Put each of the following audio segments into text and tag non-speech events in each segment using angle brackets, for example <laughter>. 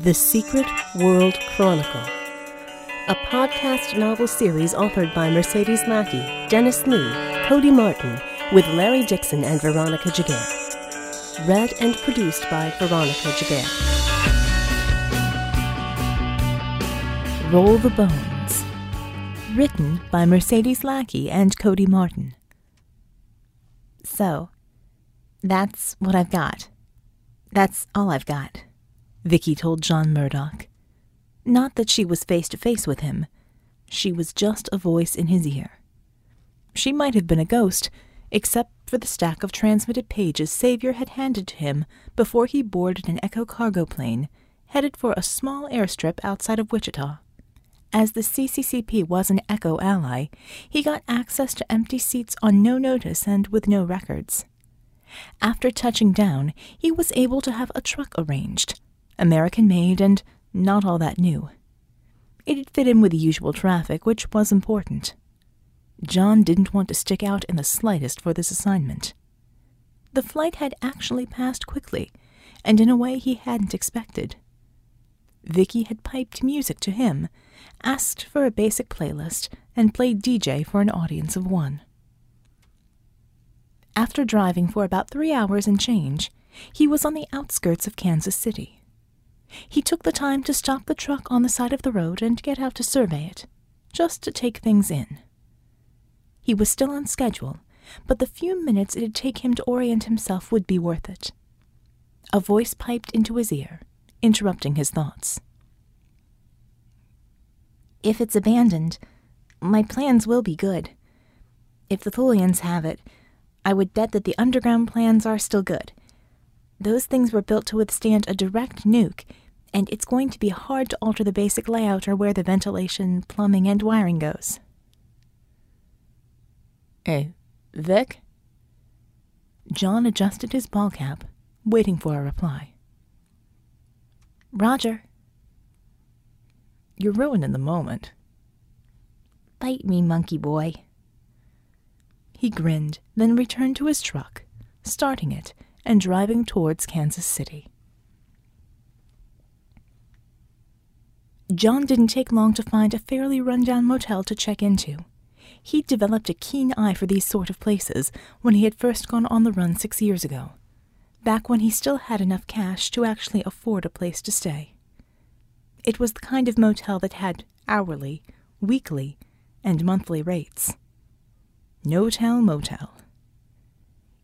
The Secret World Chronicle, a podcast novel series authored by Mercedes Lackey, Dennis Lee, Cody Martin, with Larry Dixon and Veronica Giguere. Read and produced by Veronica Giguere. Roll the Bones. Written by Mercedes Lackey and Cody Martin. So, that's what I've got. That's all I've got. Vickie told John Murdock. Not that she was face to face with him. She was just a voice in his ear. She might have been a ghost, except for the stack of transmitted pages Savior had handed to him before he boarded an Echo cargo plane headed for a small airstrip outside of Wichita. As the CCCP was an Echo ally, he got access to empty seats on no notice and with no records. After touching down, he was able to have a truck arranged, American made and not all that new. It'd fit in with the usual traffic, which was important. John didn't want to stick out in the slightest for this assignment. The flight had actually passed quickly, and in a way he hadn't expected. Vickie had piped music to him, asked for a basic playlist, and played DJ for an audience of one. After driving for about three hours and change, he was on the outskirts of Kansas City. He took the time to stop the truck on the side of the road and get out to survey it, just to take things in. He was still on schedule, but the few minutes it'd take him to orient himself would be worth it. A voice piped into his ear, interrupting his thoughts. If it's abandoned, my plans will be good. If the Thulians have it, I would bet that the underground plans are still good. Those things were built to withstand a direct nuke, and it's going to be hard to alter the basic layout or where the ventilation, plumbing, and wiring goes. Hey, Vic? John adjusted his ball cap, waiting for a reply. Roger. You're ruining the moment. Bite me, monkey boy. He grinned, then returned to his truck, starting it and driving towards Kansas City. John didn't take long to find a fairly rundown motel to check into. He'd developed a keen eye for these sort of places when he had first gone on the run six years ago, back when he still had enough cash to actually afford a place to stay. It was the kind of motel that had hourly, weekly, and monthly rates. No tell motel.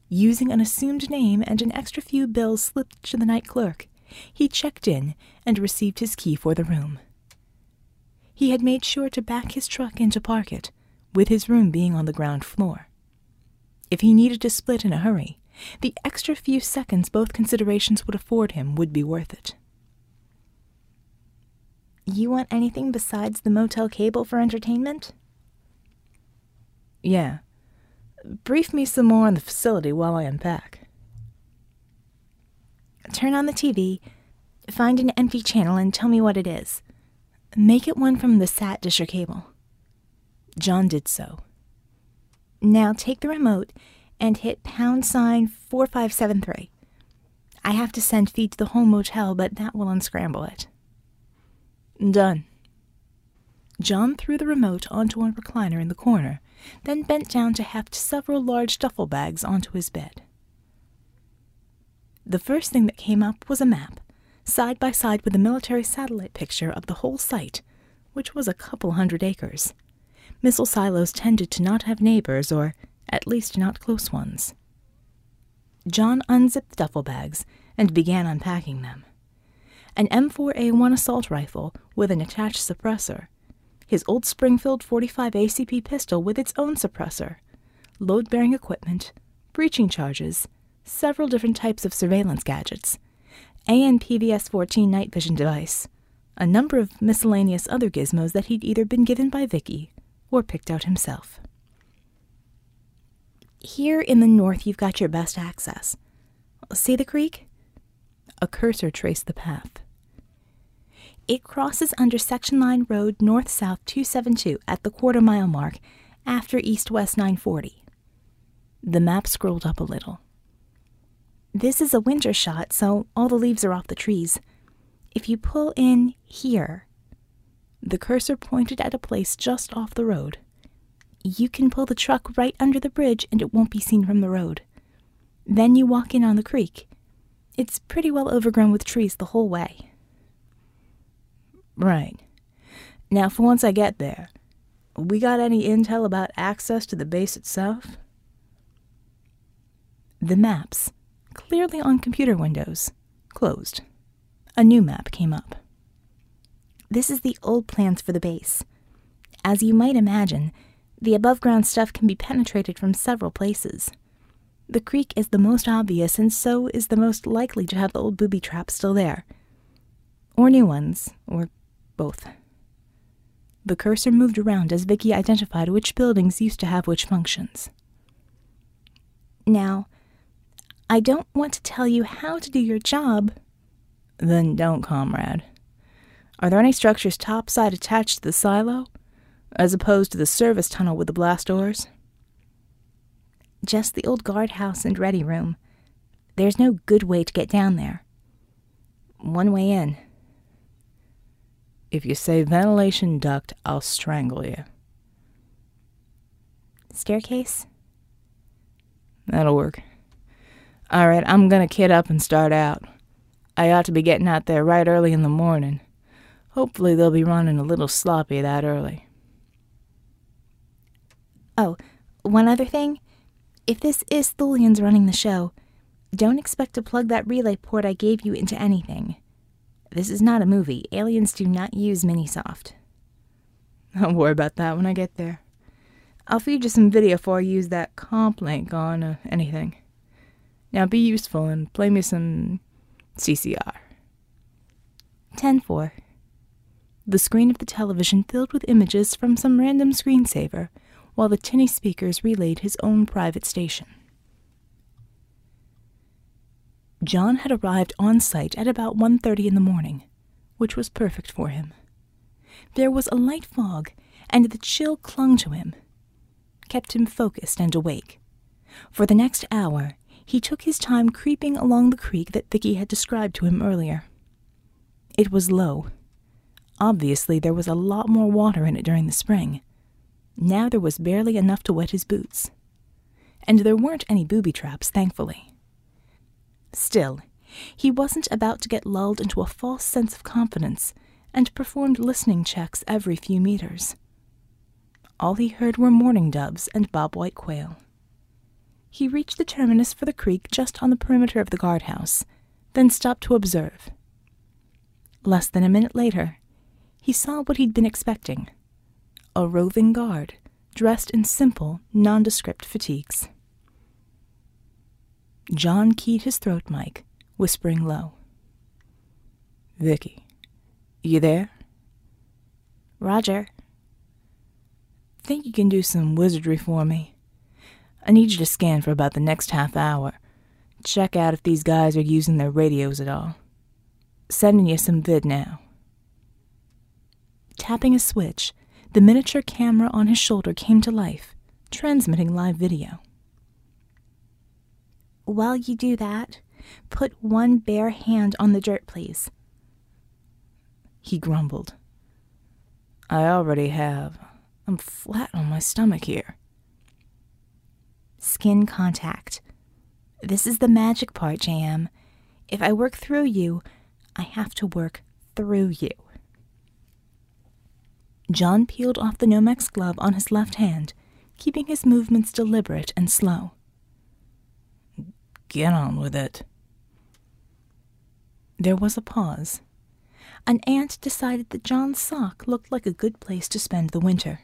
Using an assumed name and an extra few bills slipped to the night clerk, he checked in and received his key for the room. He had made sure to back his truck in to park it, with his room being on the ground floor. If he needed to split in a hurry, the extra few seconds both considerations would afford him would be worth it. You want anything besides the motel cable for entertainment? Yeah, Brief me some more on the facility while I unpack. Turn on the TV, find an empty channel, and tell me what it is. Make it one from the SAT dish or cable. John did so. Now take the remote and hit pound sign 4573. I have to send feed to the home motel, but that will unscramble it. Done. John threw the remote onto a recliner in the corner then bent down to heft several large duffel bags onto his bed. The first thing that came up was a map, side by side with a military satellite picture of the whole site, which was a couple hundred acres. Missile silos tended to not have neighbors, or at least not close ones. John unzipped the duffel bags and began unpacking them. An M4A1 assault rifle with an attached suppressor his old Springfield 45 ACP pistol with its own suppressor, load bearing equipment, breaching charges, several different types of surveillance gadgets, AN-PVS 14 night vision device, a number of miscellaneous other gizmos that he'd either been given by Vickie or picked out himself. Here in the north, you've got your best access. See the creek? A cursor traced the path. It crosses under Section Line Road North South 272 at the quarter mile mark after East West 940. The map scrolled up a little. This is a winter shot, so all the leaves are off the trees. If you pull in here, the cursor pointed at a place just off the road. You can pull the truck right under the bridge and it won't be seen from the road. Then you walk in on the creek. It's pretty well overgrown with trees the whole way. Right. Now, for once I get there, we got any intel about access to the base itself? The maps, clearly on computer windows, closed. A new map came up. This is the old plans for the base. As you might imagine, the above ground stuff can be penetrated from several places. The creek is the most obvious, and so is the most likely to have the old booby traps still there. Or new ones, or both. The cursor moved around as Vickie identified which buildings used to have which functions. Now, I don't want to tell you how to do your job. Then don't, comrade. Are there any structures topside attached to the silo, as opposed to the service tunnel with the blast doors? Just the old guardhouse and ready room. There's no good way to get down there. One way in. If you say ventilation duct, I'll strangle you. Staircase? That'll work. All right, I'm gonna kit up and start out. I ought to be getting out there right early in the morning. Hopefully, they'll be running a little sloppy that early. Oh, one other thing. If this is Thulians running the show, don't expect to plug that relay port I gave you into anything. This is not a movie. Aliens do not use Minisoft. <laughs> I'll worry about that when I get there. I'll feed you some video before I use that comp link on uh, anything. Now be useful and play me some CCR. 10 4. The screen of the television filled with images from some random screensaver, while the tinny speakers relayed his own private station. John had arrived on site at about 1:30 in the morning, which was perfect for him. There was a light fog, and the chill clung to him, kept him focused and awake. For the next hour, he took his time creeping along the creek that Vickie had described to him earlier. It was low, Obviously, there was a lot more water in it during the spring. Now there was barely enough to wet his boots. And there weren't any booby traps, thankfully. Still, he wasn't about to get lulled into a false sense of confidence and performed listening checks every few meters. All he heard were mourning doves and bobwhite quail. He reached the terminus for the creek just on the perimeter of the guardhouse, then stopped to observe. Less than a minute later, he saw what he'd been expecting a roving guard, dressed in simple, nondescript fatigues. John keyed his throat mic, whispering low. Vickie, you there? Roger. Think you can do some wizardry for me? I need you to scan for about the next half hour. Check out if these guys are using their radios at all. Sending you some vid now. Tapping a switch, the miniature camera on his shoulder came to life, transmitting live video. While you do that, put one bare hand on the dirt, please. He grumbled. I already have. I'm flat on my stomach here. Skin contact. This is the magic part, JM. If I work through you, I have to work through you. John peeled off the Nomex glove on his left hand, keeping his movements deliberate and slow. Get on with it. There was a pause. An ant decided that John's sock looked like a good place to spend the winter.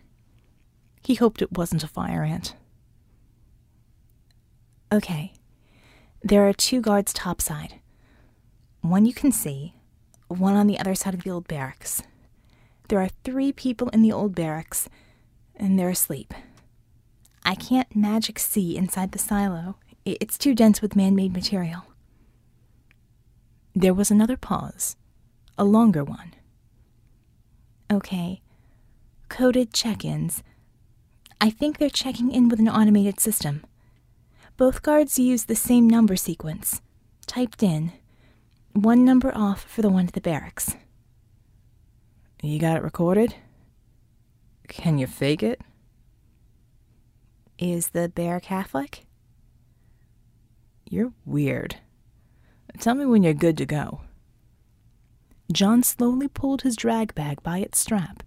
He hoped it wasn't a fire ant. Okay. There are two guards topside. One you can see, one on the other side of the old barracks. There are three people in the old barracks, and they're asleep. I can't magic see inside the silo. It's too dense with man made material. There was another pause, a longer one. Okay. Coded check ins. I think they're checking in with an automated system. Both guards use the same number sequence, typed in. One number off for the one at the barracks. You got it recorded? Can you fake it? Is the bear Catholic? You're weird. Tell me when you're good to go. John slowly pulled his drag bag by its strap,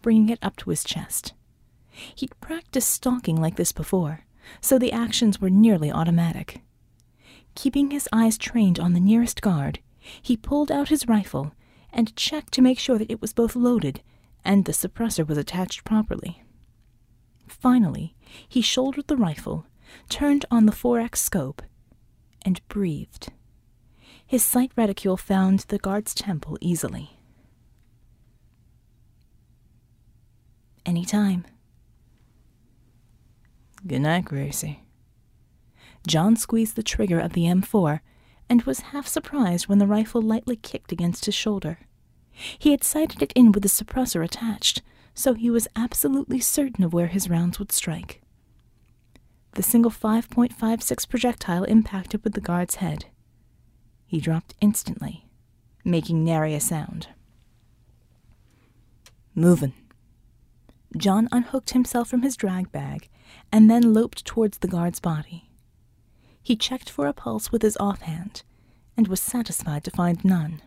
bringing it up to his chest. He'd practiced stalking like this before, so the actions were nearly automatic. Keeping his eyes trained on the nearest guard, he pulled out his rifle and checked to make sure that it was both loaded and the suppressor was attached properly. Finally, he shouldered the rifle, turned on the 4X scope, and breathed. His sight reticule found the guard's temple easily. Any time. Good night, Gracie. John squeezed the trigger of the M4 and was half surprised when the rifle lightly kicked against his shoulder. He had sighted it in with the suppressor attached, so he was absolutely certain of where his rounds would strike. The single 5.56 projectile impacted with the guard's head. He dropped instantly, making nary a sound. Moving. John unhooked himself from his drag bag and then loped towards the guard's body. He checked for a pulse with his offhand and was satisfied to find none.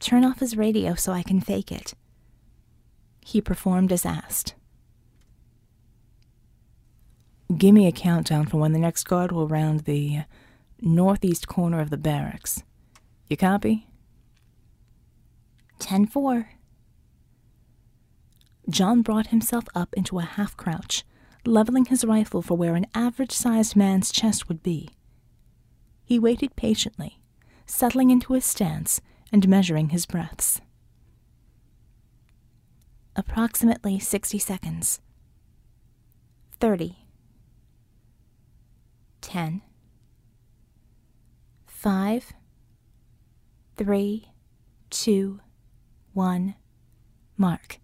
Turn off his radio so I can fake it. He performed as asked. Give me a countdown for when the next guard will round the northeast corner of the barracks. You copy? Ten four. John brought himself up into a half crouch, leveling his rifle for where an average sized man's chest would be. He waited patiently, settling into his stance and measuring his breaths. Approximately 60 seconds. 30. 10. 5. 3. 2. 1. Mark.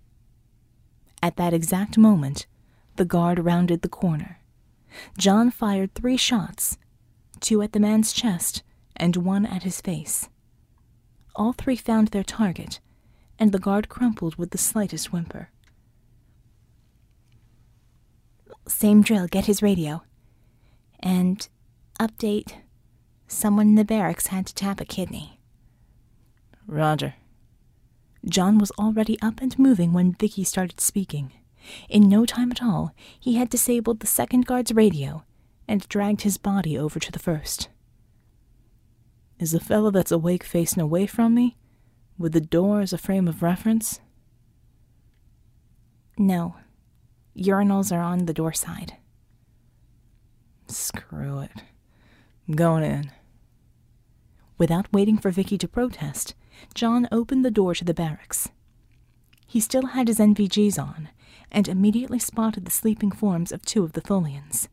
At that exact moment, the guard rounded the corner. John fired three shots two at the man's chest and one at his face. All three found their target, and the guard crumpled with the slightest whimper. Same drill, get his radio. And update someone in the barracks had to tap a kidney. Roger. John was already up and moving when Vickie started speaking. In no time at all, he had disabled the second guard's radio and dragged his body over to the first. Is the fellow that's awake facing away from me, with the door as a frame of reference? No. Urinals are on the door side. Screw it. I'm going in. Without waiting for Vickie to protest, John opened the door to the barracks. He still had his NVGs on, and immediately spotted the sleeping forms of two of the Thulians.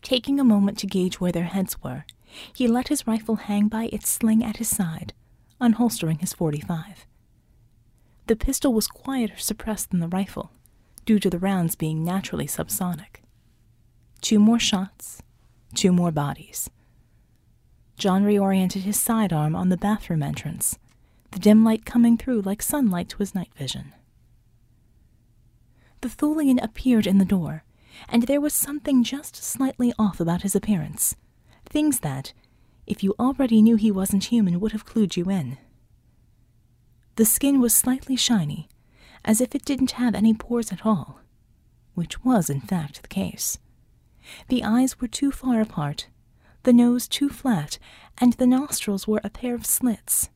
Taking a moment to gauge where their heads were, he let his rifle hang by its sling at his side, unholstering his 45. The pistol was quieter suppressed than the rifle, due to the rounds being naturally subsonic. Two more shots, two more bodies. John reoriented his sidearm on the bathroom entrance, the dim light coming through like sunlight to his night vision. The Thulian appeared in the door, and there was something just slightly off about his appearance. Things that, if you already knew he wasn't human, would have clued you in. The skin was slightly shiny, as if it didn't have any pores at all, which was, in fact, the case. The eyes were too far apart, the nose too flat, and the nostrils were a pair of slits.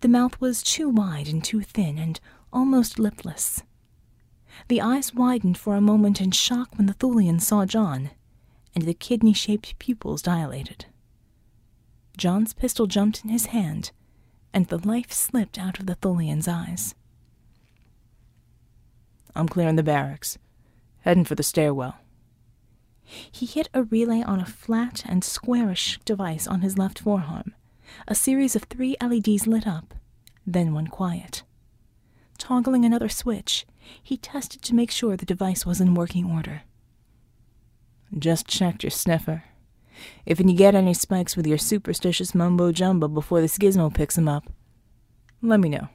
The mouth was too wide and too thin and almost lipless. The eyes widened for a moment in shock when the Thulian saw John, and the kidney shaped pupils dilated. John's pistol jumped in his hand, and the life slipped out of the Thulian's eyes. I'm clearing the barracks, heading for the stairwell. He hit a relay on a flat and squarish device on his left forearm. A series of three LEDs lit up, then went quiet. Toggling another switch, he tested to make sure the device was in working order. Just checked your sniffer. If you get any spikes with your superstitious mumbo jumbo before this gizmo picks 'em up, let me know.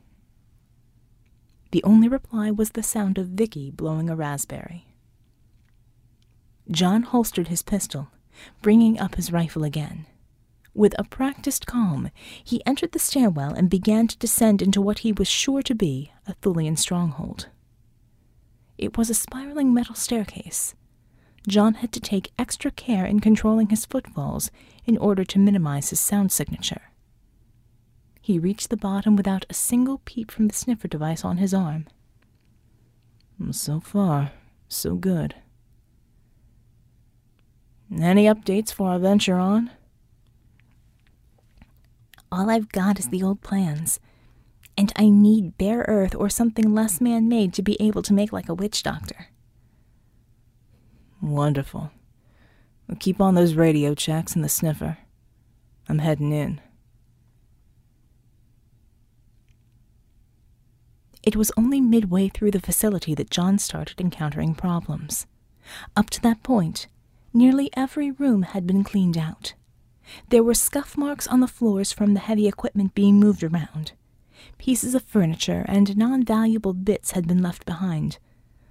The only reply was the sound of Vickie blowing a raspberry. John holstered his pistol, bringing up his rifle again. With a practiced calm, he entered the stairwell and began to descend into what he was sure to be a Thulian stronghold. It was a spiraling metal staircase. John had to take extra care in controlling his footfalls in order to minimize his sound signature. He reached the bottom without a single peep from the sniffer device on his arm. So far, so good. Any updates for our venture on? All I've got is the old plans, and I need bare earth or something less man made to be able to make like a witch doctor. Wonderful. We'll keep on those radio checks and the sniffer. I'm heading in. It was only midway through the facility that John started encountering problems. Up to that point, nearly every room had been cleaned out. There were scuff marks on the floors from the heavy equipment being moved around. Pieces of furniture and non valuable bits had been left behind,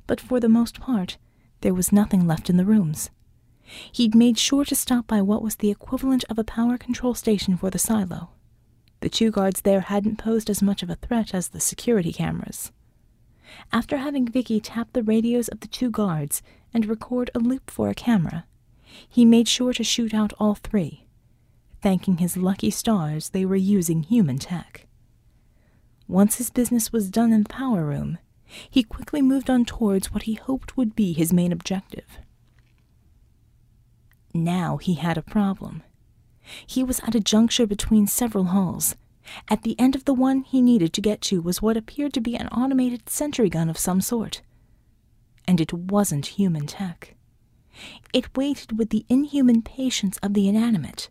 but for the most part, there was nothing left in the rooms. He'd made sure to stop by what was the equivalent of a power control station for the silo. The two guards there hadn't posed as much of a threat as the security cameras. After having Vickie tap the radios of the two guards and record a loop for a camera, he made sure to shoot out all three thanking his lucky stars they were using human tech. Once his business was done in the power room, he quickly moved on towards what he hoped would be his main objective. Now he had a problem. He was at a juncture between several halls. At the end of the one he needed to get to was what appeared to be an automated sentry gun of some sort. And it wasn't human tech. It waited with the inhuman patience of the inanimate,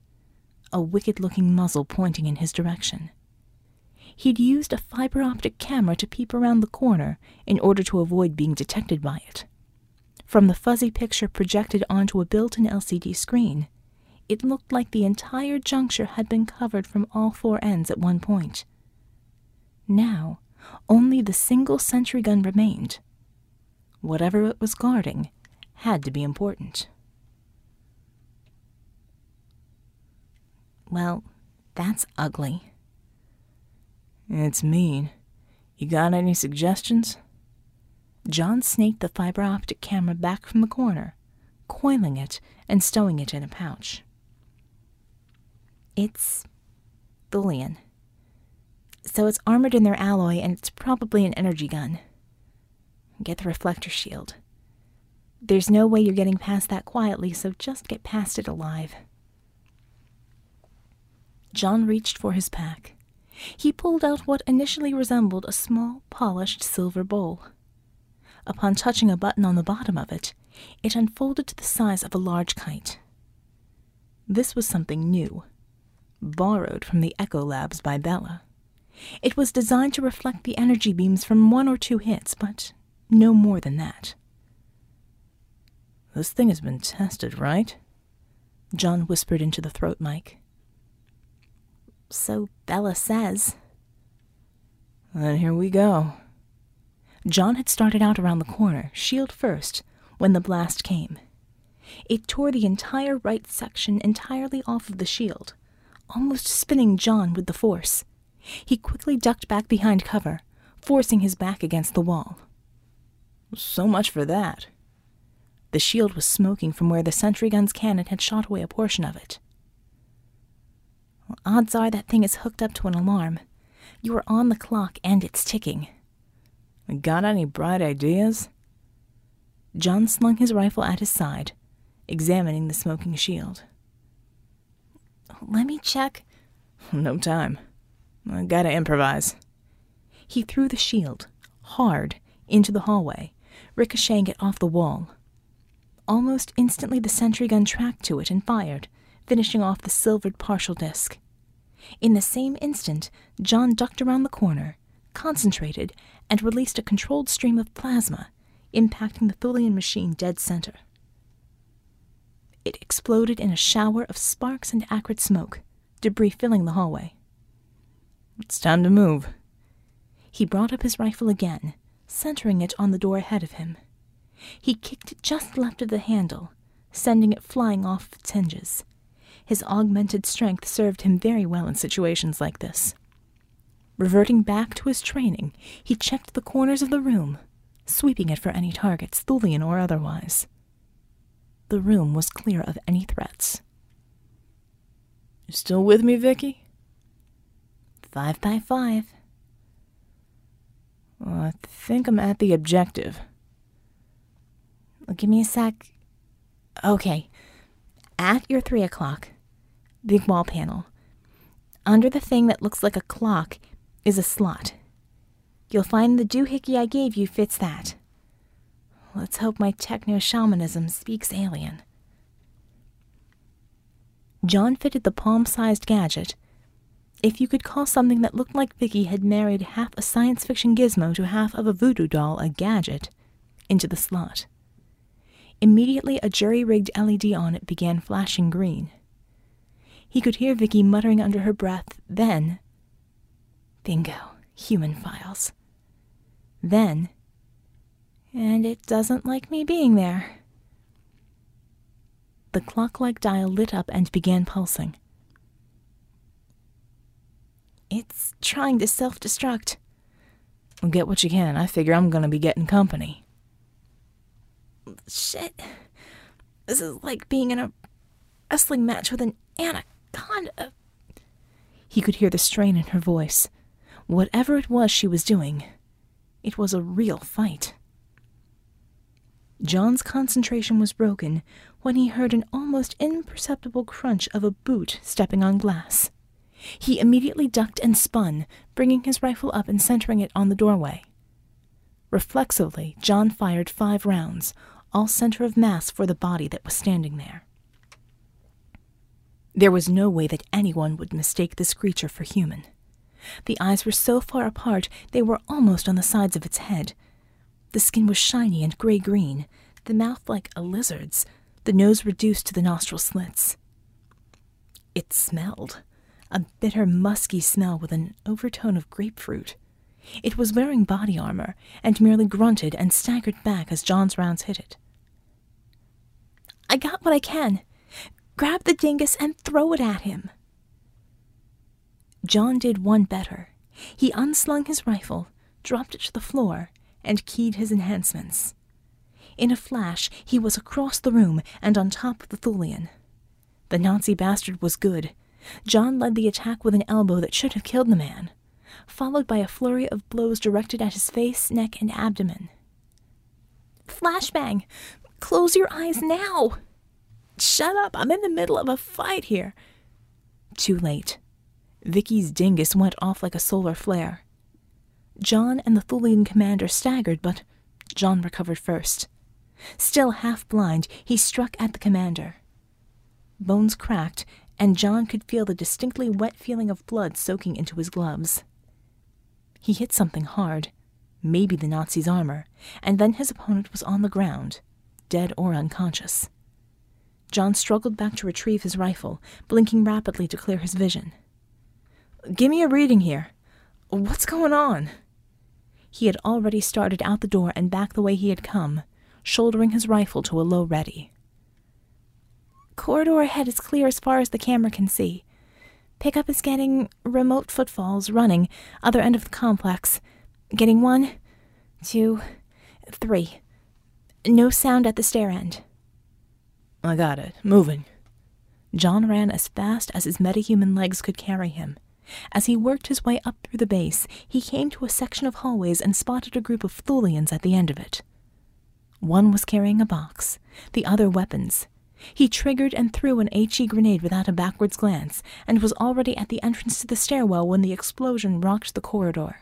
a wicked looking muzzle pointing in his direction. He'd used a fiber optic camera to peep around the corner in order to avoid being detected by it. From the fuzzy picture projected onto a built in LCD screen, it looked like the entire juncture had been covered from all four ends at one point. Now, only the single sentry gun remained. Whatever it was guarding had to be important. Well, that's ugly. It's mean. You got any suggestions? John snaked the fiber optic camera back from the corner, coiling it and stowing it in a pouch. It's Thulian. So it's armored in their alloy and it's probably an energy gun. Get the reflector shield. There's no way you're getting past that quietly, so just get past it alive. John reached for his pack. He pulled out what initially resembled a small, polished silver bowl. Upon touching a button on the bottom of it, it unfolded to the size of a large kite. This was something new, borrowed from the Echo Labs by Bella. It was designed to reflect the energy beams from one or two hits, but no more than that. This thing has been tested, right? John whispered into the throat mic. So Bella says. Then here we go. John had started out around the corner, shield first, when the blast came. It tore the entire right section entirely off of the shield, almost spinning John with the force. He quickly ducked back behind cover, forcing his back against the wall. So much for that. The shield was smoking from where the sentry gun's cannon had shot away a portion of it. Well, odds are that thing is hooked up to an alarm. You are on the clock and it's ticking. Got any bright ideas? John slung his rifle at his side, examining the smoking shield. Let me check. No time. I gotta improvise. He threw the shield, hard, into the hallway, ricocheting it off the wall. Almost instantly, the sentry gun tracked to it and fired, finishing off the silvered partial disc. In the same instant, John ducked around the corner, concentrated, and released a controlled stream of plasma, impacting the Thulian machine dead center. It exploded in a shower of sparks and acrid smoke, debris filling the hallway. It's time to move. He brought up his rifle again, centering it on the door ahead of him. He kicked just left of the handle, sending it flying off its hinges. His augmented strength served him very well in situations like this. Reverting back to his training, he checked the corners of the room, sweeping it for any targets, Thulian or otherwise. The room was clear of any threats. You still with me, Vickie? Five by five. Well, I think I'm at the objective. Give me a sec. Okay. At your three o'clock, big wall panel. Under the thing that looks like a clock is a slot. You'll find the doohickey I gave you fits that. Let's hope my techno shamanism speaks alien. John fitted the palm sized gadget. If you could call something that looked like Vickie had married half a science fiction gizmo to half of a voodoo doll a gadget, into the slot. Immediately, a jury rigged LED on it began flashing green. He could hear Vickie muttering under her breath, then. Bingo, human files. Then. And it doesn't like me being there. The clock like dial lit up and began pulsing. It's trying to self destruct. Well, get what you can. I figure I'm gonna be getting company. Shit. This is like being in a wrestling match with an anaconda. He could hear the strain in her voice. Whatever it was she was doing, it was a real fight. John's concentration was broken when he heard an almost imperceptible crunch of a boot stepping on glass. He immediately ducked and spun, bringing his rifle up and centering it on the doorway. Reflexively, John fired five rounds, all center of mass for the body that was standing there. There was no way that anyone would mistake this creature for human. The eyes were so far apart they were almost on the sides of its head. The skin was shiny and gray green, the mouth like a lizard's, the nose reduced to the nostril slits. It smelled a bitter, musky smell with an overtone of grapefruit. It was wearing body armor and merely grunted and staggered back as John's rounds hit it. I got what I can. Grab the dingus and throw it at him. John did one better. He unslung his rifle, dropped it to the floor, and keyed his enhancements. In a flash, he was across the room and on top of the Thulian. The Nazi bastard was good. John led the attack with an elbow that should have killed the man, followed by a flurry of blows directed at his face, neck, and abdomen. Flashbang! Close your eyes now! Shut up! I'm in the middle of a fight here. Too late. Vickie's dingus went off like a solar flare. John and the Thulian commander staggered, but John recovered first. Still half blind, he struck at the commander. Bones cracked, and John could feel the distinctly wet feeling of blood soaking into his gloves. He hit something hard, maybe the Nazi's armor, and then his opponent was on the ground, dead or unconscious. John struggled back to retrieve his rifle, blinking rapidly to clear his vision. Give me a reading here. What's going on? He had already started out the door and back the way he had come, shouldering his rifle to a low ready. Corridor ahead is clear as far as the camera can see. Pickup is getting remote footfalls running, other end of the complex. Getting one, two, three. No sound at the stair end. I got it. Moving. John ran as fast as his metahuman legs could carry him. As he worked his way up through the base, he came to a section of hallways and spotted a group of Thulians at the end of it. One was carrying a box, the other weapons. He triggered and threw an HE grenade without a backwards glance, and was already at the entrance to the stairwell when the explosion rocked the corridor.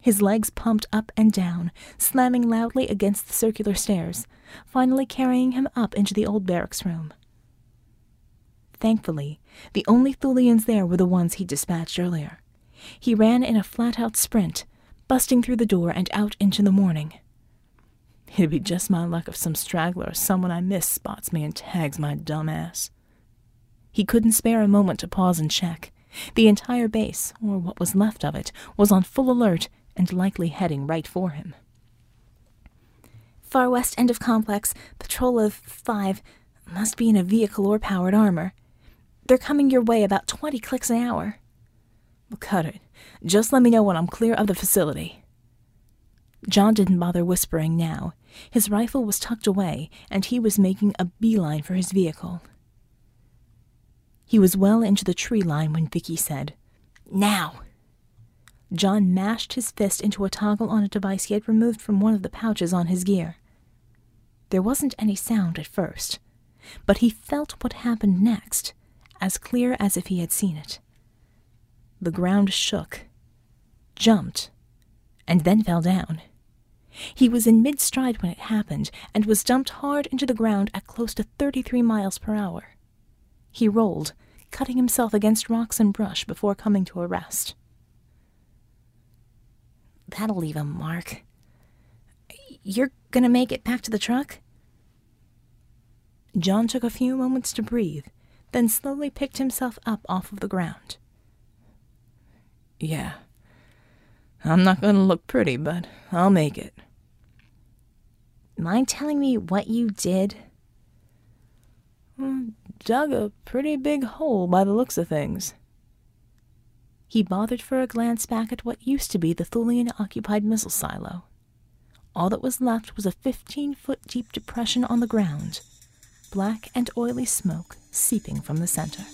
His legs pumped up and down, slamming loudly against the circular stairs, finally carrying him up into the old barracks room. Thankfully, the only Thulians there were the ones he dispatched earlier. He ran in a flat out sprint, busting through the door and out into the morning. It'd be just my luck if some straggler or someone I miss spots me and tags my dumb ass. He couldn't spare a moment to pause and check. The entire base, or what was left of it, was on full alert and likely heading right for him. Far west end of complex, patrol of five, must be in a vehicle or powered armor. They're coming your way about 20 clicks an hour. Well, cut it. Just let me know when I'm clear of the facility. John didn't bother whispering now. His rifle was tucked away, and he was making a beeline for his vehicle. He was well into the tree line when Vickie said, Now! John mashed his fist into a toggle on a device he had removed from one of the pouches on his gear. There wasn't any sound at first, but he felt what happened next, as clear as if he had seen it. The ground shook, jumped, and then fell down. He was in mid stride when it happened and was dumped hard into the ground at close to 33 miles per hour. He rolled, cutting himself against rocks and brush before coming to a rest. That'll leave a mark. You're gonna make it back to the truck? John took a few moments to breathe, then slowly picked himself up off of the ground. Yeah. I'm not gonna look pretty, but I'll make it. Mind telling me what you did? Hmm, dug a pretty big hole by the looks of things. He bothered for a glance back at what used to be the Thulian occupied missile silo. All that was left was a 15 foot deep depression on the ground, black and oily smoke seeping from the center.